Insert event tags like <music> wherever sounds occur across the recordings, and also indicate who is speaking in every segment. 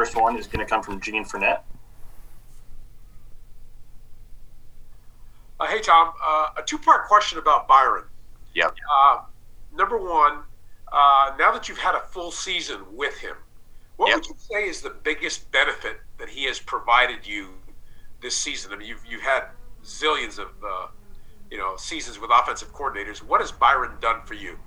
Speaker 1: First one is going to come from Gene Fournette.
Speaker 2: Uh, hey, Tom. Uh, a two-part question about Byron.
Speaker 3: Yep.
Speaker 2: Uh, number one, uh, now that you've had a full season with him, what
Speaker 3: Yep.
Speaker 2: would you say is the biggest benefit that he has provided you this season? I mean, you've you've had zillions of uh, you know seasons with offensive coordinators. What has Byron done for you?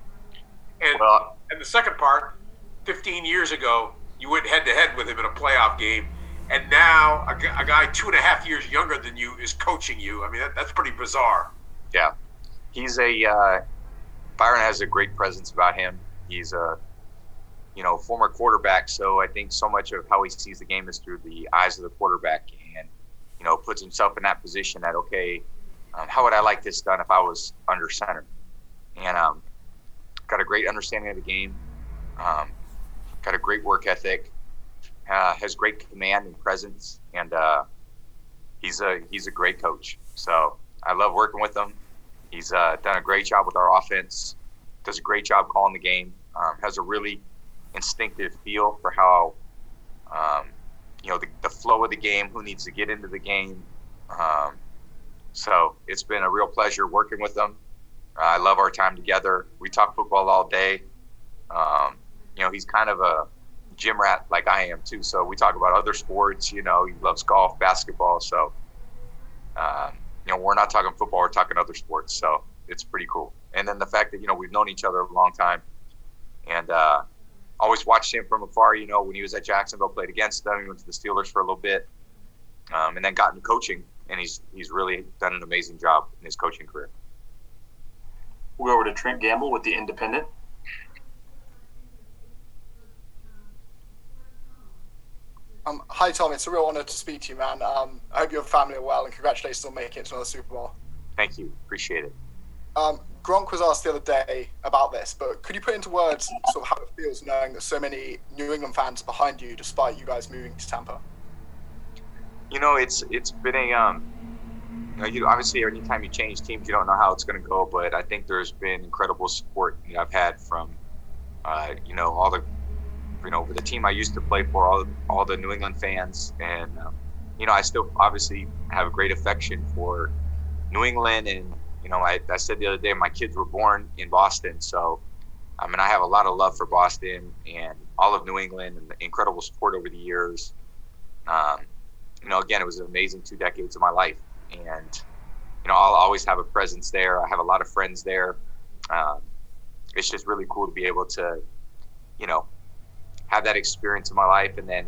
Speaker 2: And
Speaker 3: Well,
Speaker 2: and the second part, 15 years ago, you went head to head with him in a playoff game, and now a, a guy two and a half years younger than you is coaching you. I mean, that, that's pretty bizarre.
Speaker 3: yeah, he's a uh, Byron has a great presence about him. He's a you know former quarterback, so I think so much of how he sees the game is through the eyes of the quarterback, and you know puts himself in that position that okay, um, how would I like this done if I was under center? And um, got a great understanding of the game. Um, great work ethic. Uh, has great command and presence, and uh, he's a he's a great coach. So I love working with him. He's uh, done a great job with our offense. Does a great job calling the game. Um, has a really instinctive feel for how um, you know the, the flow of the game, who needs to get into the game. Um, so it's been a real pleasure working with him. Uh, I love our time together. We talk football all day. Um, you know, he's kind of a gym rat like I am too. So we talk about other sports. You know, he loves golf, basketball. So um, you know, we're not talking football; we're talking other sports. So it's pretty cool. And then the fact that you know we've known each other a long time, and uh, always watched him from afar. You know, when he was at Jacksonville, played against them. He went to the Steelers for a little bit, um, and then got into coaching. And he's he's really done an amazing job in his coaching career.
Speaker 1: We'll go over to Trent Gamble with the Independent.
Speaker 4: Um, hi Tom, it's a real honor to speak to you, man. Um, I hope your family are well, and congratulations on making it to another Super Bowl.
Speaker 3: Thank you, appreciate it.
Speaker 4: Um, Gronk was asked the other day about this, but could you put into words sort of how it feels knowing that so many New England fans are behind you, despite you guys moving to Tampa?
Speaker 3: You know, it's it's been a um, you know, you obviously anytime you change teams, you don't know how it's going to go. But I think there's been incredible support you know, I've had from, uh, you know, all the, you know, for the team I used to play for, all all the New England fans, and um, you know, I still obviously have a great affection for New England, and you know, I, I said the other day, my kids were born in Boston, so I mean, I have a lot of love for Boston and all of New England, and the incredible support over the years. Um, you know, again, it was an amazing two decades of my life, and you know, I'll always have a presence there. I have a lot of friends there. Um, it's just really cool to be able to, you know, have that experience in my life, and then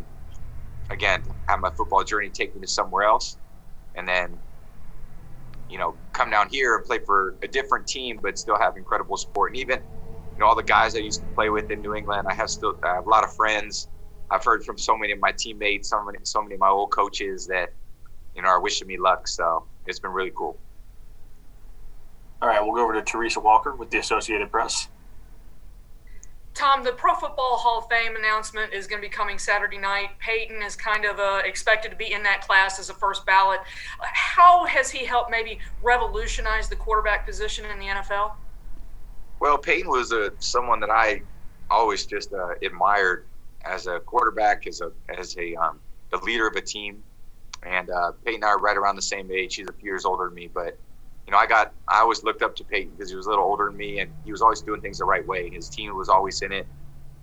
Speaker 3: again, have my football journey take me to somewhere else, and then, you know, come down here and play for a different team, but still have incredible support. And even, you know, all the guys I used to play with in New England, I have still I have a lot of friends. I've heard from so many of my teammates, so many, so many of my old coaches that, you know, are wishing me luck. So it's been really cool.
Speaker 1: All right, we'll go over to Teresa Walker with the Associated Press.
Speaker 5: Tom, the Pro Football Hall of Fame announcement is going to be coming Saturday night. Peyton is kind of uh, expected to be in that class as a first ballot. How has he helped maybe revolutionize the quarterback position in the NFL?
Speaker 3: Well, Peyton was a someone that I always just uh, admired as a quarterback, as a as a um, the leader of a team. And uh, Peyton and I are right around the same age. He's a few years older than me, but you know, I got I always looked up to Peyton because he was a little older than me, and he was always doing things the right way. His team was always in it.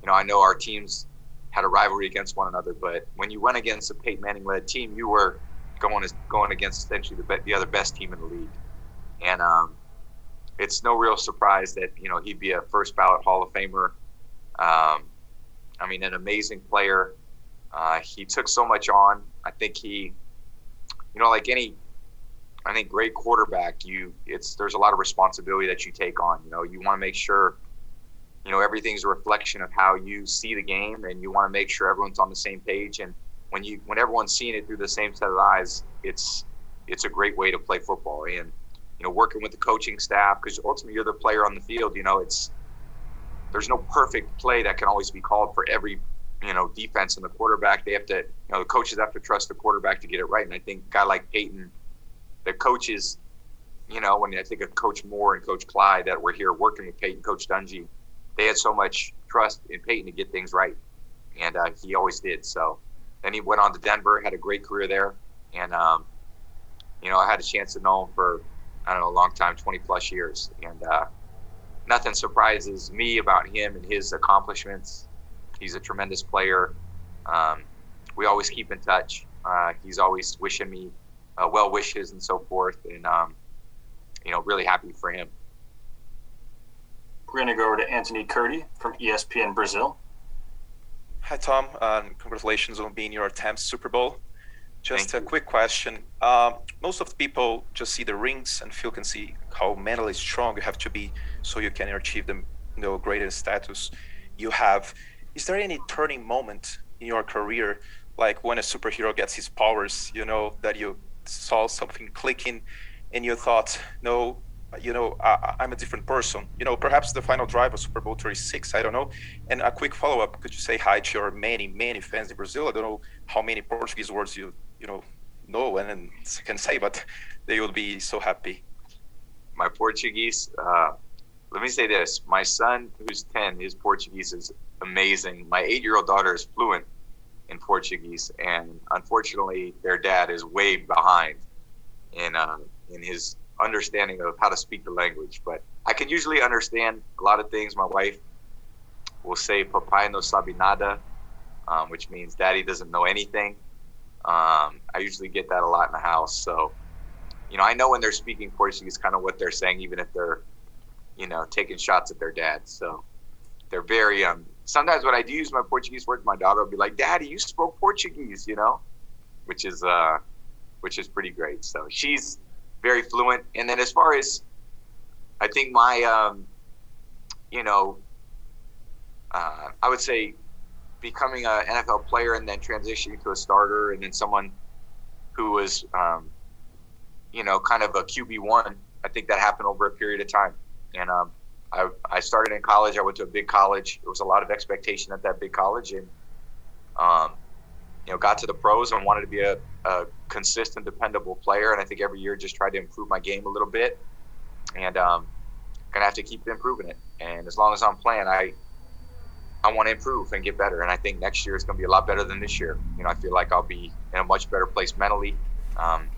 Speaker 3: You know, I know our teams had a rivalry against one another, but when you went against a Peyton Manning-led team, you were going going against essentially the, the other best team in the league. And um, it's no real surprise that you know he'd be a first ballot Hall of Famer. Um, I mean, an amazing player. Uh, he took so much on. I think he, you know, like any, I think great quarterback, you it's there's a lot of responsibility that you take on. You know, you want to make sure, you know, everything's a reflection of how you see the game, and you want to make sure everyone's on the same page. And when you when everyone's seeing it through the same set of eyes, it's it's a great way to play football. And you know, working with the coaching staff because ultimately you're the player on the field. You know, it's there's no perfect play that can always be called for every you know defense and the quarterback. They have to, you know, the coaches have to trust the quarterback to get it right. And I think a guy like Peyton, the coaches, you know, when I think of Coach Moore and Coach Clyde that were here working with Peyton, Coach Dungy, they had so much trust in Peyton to get things right, and uh, he always did. So then he went on to Denver, had a great career there, and um, you know I had a chance to know him for I don't know a long time, 20 plus years, and uh, nothing surprises me about him and his accomplishments. He's a tremendous player. Um, we always keep in touch. Uh, he's always wishing me uh, well wishes and so forth, and um, you know, really happy for him.
Speaker 1: We're going to go over to Anthony Curti from ESPN Brazil.
Speaker 6: Hi, Tom. Um, congratulations on being your 10th Super Bowl. Just Thank a you. quick question. Um, most of the people just see the rings and feel can see how mentally strong you have to be so you can achieve the you know, greatest status you have. Is there any turning moment in your career, like when a superhero gets his powers, you know, that you saw something clicking and you thought, no, you know, I, am a different person. You know, perhaps the final drive of Super Bowl 36, I don't know. And a quick follow up, could you say hi to your many, many fans in Brazil? I don't know how many Portuguese words you, you know, know and, <laughs> can say, but they will be so happy.
Speaker 3: My Portuguese, uh, let me say this my son, who's 10, his Portuguese is amazing. My eight year old daughter is fluent in Portuguese, and unfortunately, their dad is way behind in, uh, in his understanding of how to speak the language. But I can usually understand a lot of things. My wife will say "papai no sabe nada," um, which means "daddy doesn't know anything." Um, I usually get that a lot in the house, so you know I know when they're speaking Portuguese, kind of what they're saying, even if they're you know taking shots at their dad. So they're very um. Sometimes when I do use my Portuguese words, my daughter will be like, "Daddy, you spoke Portuguese," you know, which is uh, which is pretty great. So she's very fluent. And then as far as I think my, um, you know, uh, I would say becoming an NFL player and then transitioning to a starter and then someone who was, um, you know, kind of a QB one. I think that happened over a period of time. And um, I, I started in college. I went to a big college. There was a lot of expectation at that big college, and um, you know, got to the pros and wanted to be a, a consistent, dependable player. And I think every year just tried to improve my game a little bit. And um, gonna have to keep improving it. And as long as I'm playing, I I want to improve and get better. And I think next year is to be a lot better than this year. You know, I feel like I'll be in a much better place mentally. Um,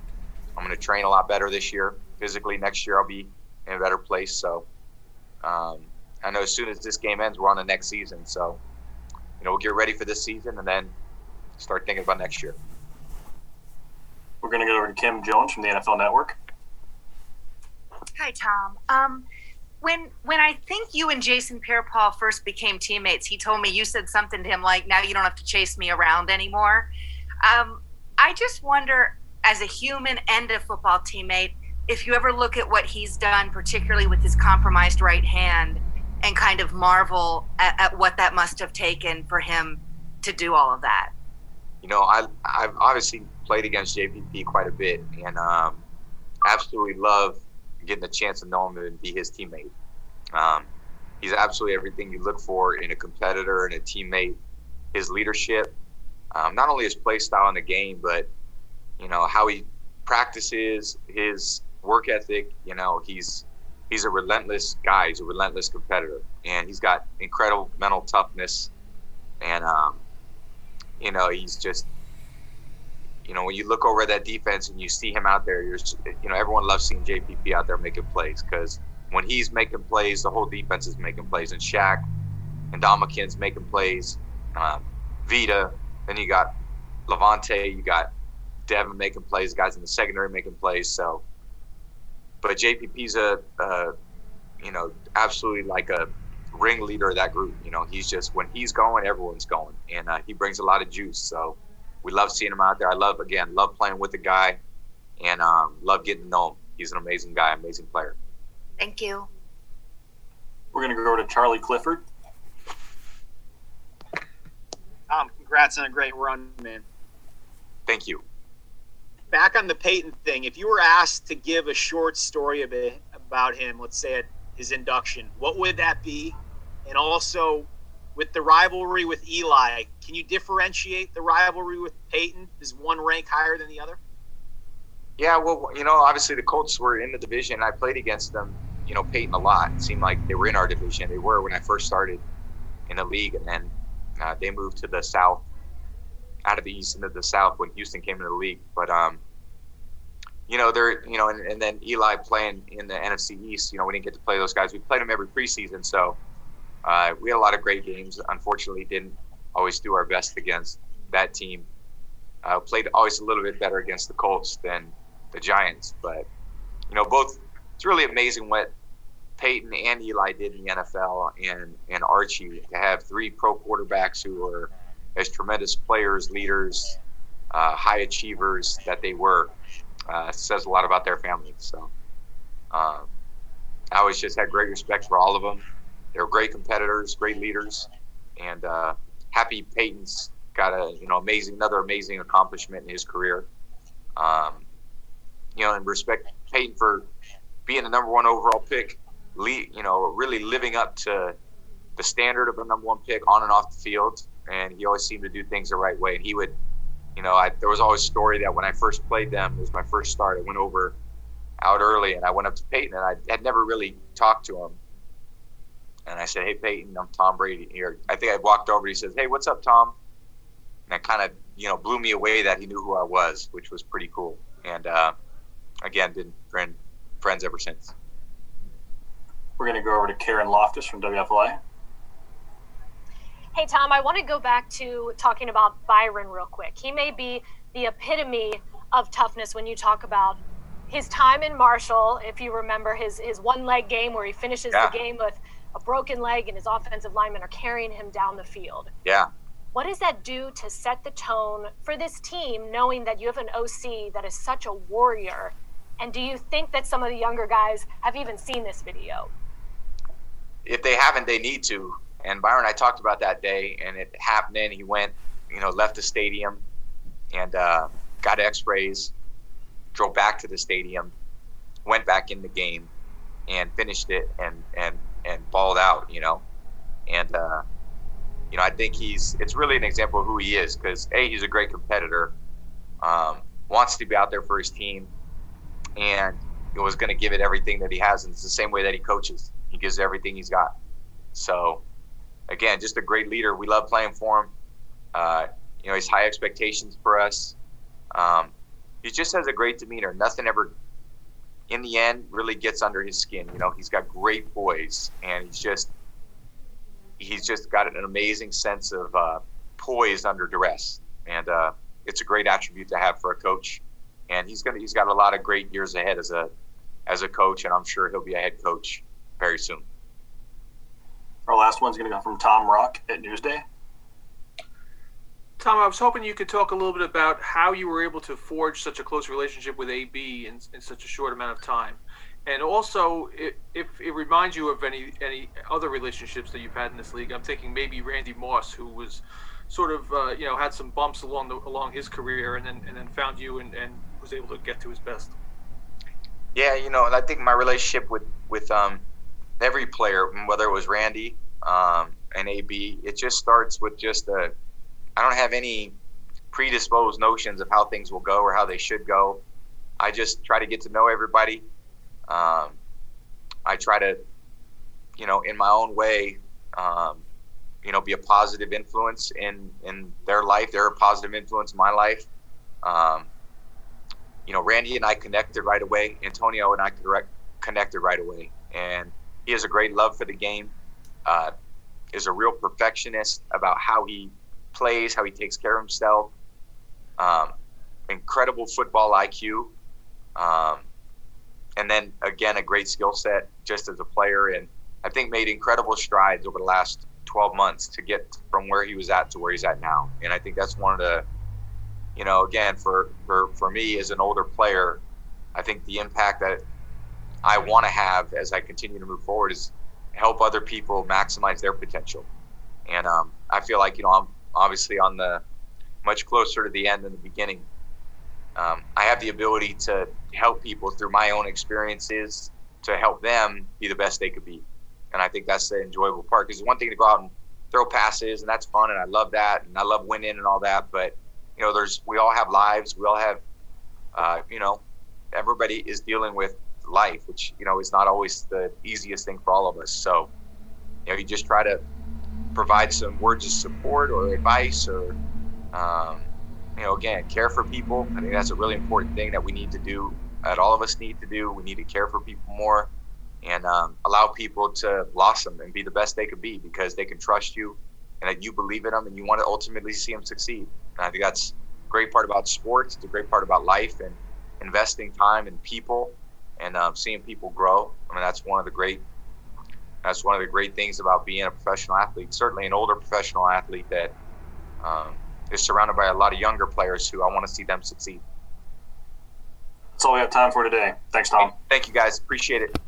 Speaker 3: I'm to train a lot better this year. Physically, next year I'll be in a better place. So um, I know as soon as this game ends, we're on the next season. So you know, we'll get ready for this season and then start thinking about next year.
Speaker 1: We're going to go over to Kim Jones from the NFL Network.
Speaker 7: Hi, Tom. Um, when when I think you and Jason Pierre-Paul first became teammates, he told me you said something to him like, "Now you don't have to chase me around anymore." Um, I just wonder, as a human and a football teammate, if you ever look at what he's done, particularly with his compromised right hand, and kind of marvel at, at what that must have taken for him to do all of that
Speaker 3: you know, I I've obviously played against JPP quite a bit, and um, absolutely love getting the chance to know him and be his teammate. Um, he's absolutely everything you look for in a competitor and a teammate. His leadership, um, not only his play style in the game, but you know how he practices, his work ethic. You know, he's he's a relentless guy. He's a relentless competitor, and he's got incredible mental toughness. And um, you know, he's just, you know, when you look over that defense and you see him out there, you're, you know, everyone loves seeing JPP out there making plays because when he's making plays, the whole defense is making plays. And Shaq and Ndamukong's making plays. Um, Vita, then you got Lavonte, you got Devin making plays, guys in the secondary making plays. So, but JPP's a, a you know, absolutely like a ringleader of that group. You know, he's just when he's going, everyone's going, and uh, he brings a lot of juice. So we love seeing him out there. I love again, love playing with the guy, and um, love getting to know him. He's an amazing guy, amazing player.
Speaker 7: Thank you.
Speaker 1: We're gonna go to Charlie Clifford.
Speaker 8: Um, congrats on a great run, man.
Speaker 3: Thank you.
Speaker 8: Back on the Peyton thing, if you were asked to give a short story about him, let's say at his induction, what would that be? And also, with the rivalry with Eli, can you differentiate the rivalry with Peyton? Is one rank higher than the other?
Speaker 3: Yeah, well, you know, obviously the Colts were in the division. I played against them, you know, Peyton a lot. It seemed like they were in our division. They were when I first started in the league, and then uh, they moved to the South out of the East into the South when Houston came into the league. But um, you know, they're you know, and, and then Eli playing in the NFC East. You know, we didn't get to play those guys. We played them every preseason, so uh, we had a lot of great games. Unfortunately, didn't always do our best against that team. Uh, played always a little bit better against the Colts than the Giants, but you know, both. It's really amazing what Peyton and Eli did in the NFL, and and Archie to have three pro quarterbacks who are as tremendous players, leaders, uh, high achievers that they were, uh, says a lot about their family. So um, I always just had great respect for all of them. They were great competitors, great leaders, and uh, happy Peyton's got a you know amazing another amazing accomplishment in his career. Um, you know, and respect Peyton for being the number one overall pick. Lead, you know, really living up to the standard of a number one pick on and off the field and he always seemed to do things the right way. And he would, you know, I, there was always a story that when I first played them, it was my first start. I went over out early, and I went up to Peyton, and I had never really talked to him. And I said, "Hey, Peyton, I'm Tom Brady here." I think I walked over. He says, "Hey, what's up, Tom?" And it kind of, you know, blew me away that he knew who I was, which was pretty cool. And uh, again, been friend friends ever since.
Speaker 1: We're going to go over to Karen Loftus from WFLA.
Speaker 9: Hey, Tom, I want to go back to talking about Byron real quick. He may be the epitome of toughness when you talk about his time in Marshall. If you remember his, his one leg game where he finishes yeah. the game with a broken leg and his offensive linemen are carrying him down the field.
Speaker 3: Yeah.
Speaker 9: What does that do to set the tone for this team, knowing that you have an OC that is such a warrior? And do you think that some of the younger guys have even seen this video?
Speaker 3: If they haven't, they need to. And Byron, I talked about that day, and it happened. And he went, you know, left the stadium and uh, got X-rays, drove back to the stadium, went back in the game, and finished it, and and and balled out. You know, and uh, you know, I think he's. It's really an example of who he is because a he's a great competitor, um, wants to be out there for his team, and he was going to give it everything that he has, and it's the same way that he coaches. He gives everything he's got. So again, just a great leader. We love playing for him. Uh, you know, he's high expectations for us. Um, he just has a great demeanor. Nothing ever, in the end, really gets under his skin. You know, he's got great poise, and he's just he's just got an amazing sense of uh, poise under duress, and uh, it's a great attribute to have for a coach. And he's gonna he's got a lot of great years ahead as a as a coach, and I'm sure he'll be a head coach very soon.
Speaker 1: Our last one's going to come from Tom Rock at Newsday.
Speaker 10: Tom, I was hoping you could talk a little bit about how you were able to forge such a close relationship with AB in, in such a short amount of time. And also, if, if it reminds you of any any other relationships that you've had in this league, I'm thinking maybe Randy Moss, who was sort of uh, you know had some bumps along the along his career, and then and then found you and, and was able to get to his best.
Speaker 3: Yeah, you know, I think my relationship with with um, every player, whether it was Randy um, and AB, it just starts with just a. I don't have any predisposed notions of how things will go or how they should go. I just try to get to know everybody. Um, I try to, you know, in my own way, um, you know, be a positive influence in in their life. They're a positive influence in my life. Um, you know, Randy and I connected right away. Antonio and I connected right away, and he has a great love for the game. Uh, is a real perfectionist about how he plays, how he takes care of himself. Um, incredible football IQ. Um, and then again, a great skill set just as a player. And I think made incredible strides over the last 12 months to get from where he was at to where he's at now. And I think that's one of the, you know, again, for, for, for me as an older player, I think the impact that I want to have as I continue to move forward is help other people maximize their potential. And um, I feel like you know I'm obviously on the much closer to the end than the beginning. Um, I have the ability to help people through my own experiences to help them be the best they could be. And I think that's the enjoyable part because it's one thing to go out and throw passes and that's fun and I love that and I love winning and all that. But you know, there's we all have lives. We all have, uh, you know, everybody is dealing with life, which you know is not always the easiest thing for all of us. So, you know, you just try to provide some words of support or advice, or um, you know, again, care for people. I think that's a really important thing that we need to do, that all of us need to do. We need to care for people more and um, allow people to blossom and be the best they could be because they can trust you and that you believe in them and you want to ultimately see them succeed. And I think that's a great part about sports. It's a great part about life and investing time in people and um, seeing people grow. I mean, that's one of the great that's one of the great things about being a professional athlete. Certainly, an older professional athlete that um, is surrounded by a lot of younger players who I want to see them succeed.
Speaker 1: That's all we have time for today. Thanks, Tom.
Speaker 3: Thank you, guys. Appreciate it.